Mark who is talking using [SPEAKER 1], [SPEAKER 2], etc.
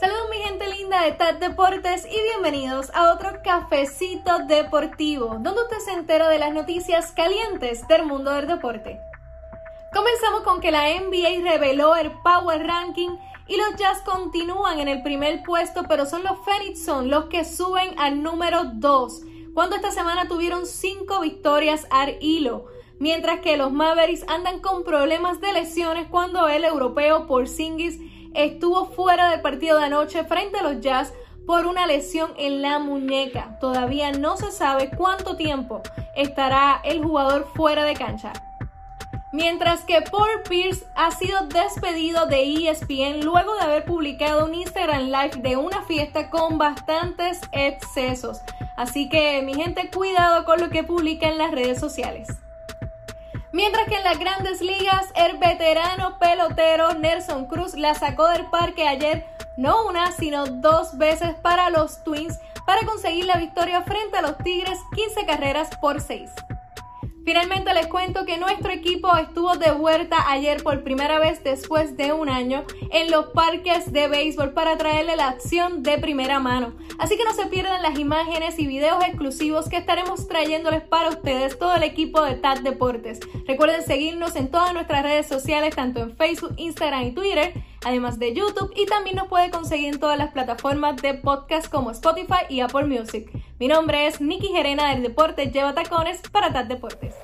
[SPEAKER 1] Saludos mi gente linda de TAD Deportes y bienvenidos a otro cafecito deportivo, donde usted se entera de las noticias calientes del mundo del deporte. Comenzamos con que la NBA reveló el Power Ranking y los Jazz continúan en el primer puesto, pero son los Phoenix los que suben al número 2, cuando esta semana tuvieron 5 victorias al hilo, mientras que los Mavericks andan con problemas de lesiones cuando el europeo Porzingis estuvo fuera del partido de anoche frente a los Jazz por una lesión en la muñeca. Todavía no se sabe cuánto tiempo estará el jugador fuera de cancha. Mientras que Paul Pierce ha sido despedido de ESPN luego de haber publicado un Instagram Live de una fiesta con bastantes excesos. Así que mi gente, cuidado con lo que publica en las redes sociales. Mientras que en las grandes ligas, el veterano pelotero Nelson Cruz la sacó del parque ayer no una, sino dos veces para los Twins para conseguir la victoria frente a los Tigres 15 carreras por 6. Finalmente les cuento que nuestro equipo estuvo de vuelta ayer por primera vez después de un año en los parques de béisbol para traerle la acción de primera mano. Así que no se pierdan las imágenes y videos exclusivos que estaremos trayéndoles para ustedes todo el equipo de TAT Deportes. Recuerden seguirnos en todas nuestras redes sociales, tanto en Facebook, Instagram y Twitter, además de YouTube y también nos puede conseguir en todas las plataformas de podcast como Spotify y Apple Music. Mi nombre es Nikki Gerena del Deporte Lleva Tacones para TAT Deportes.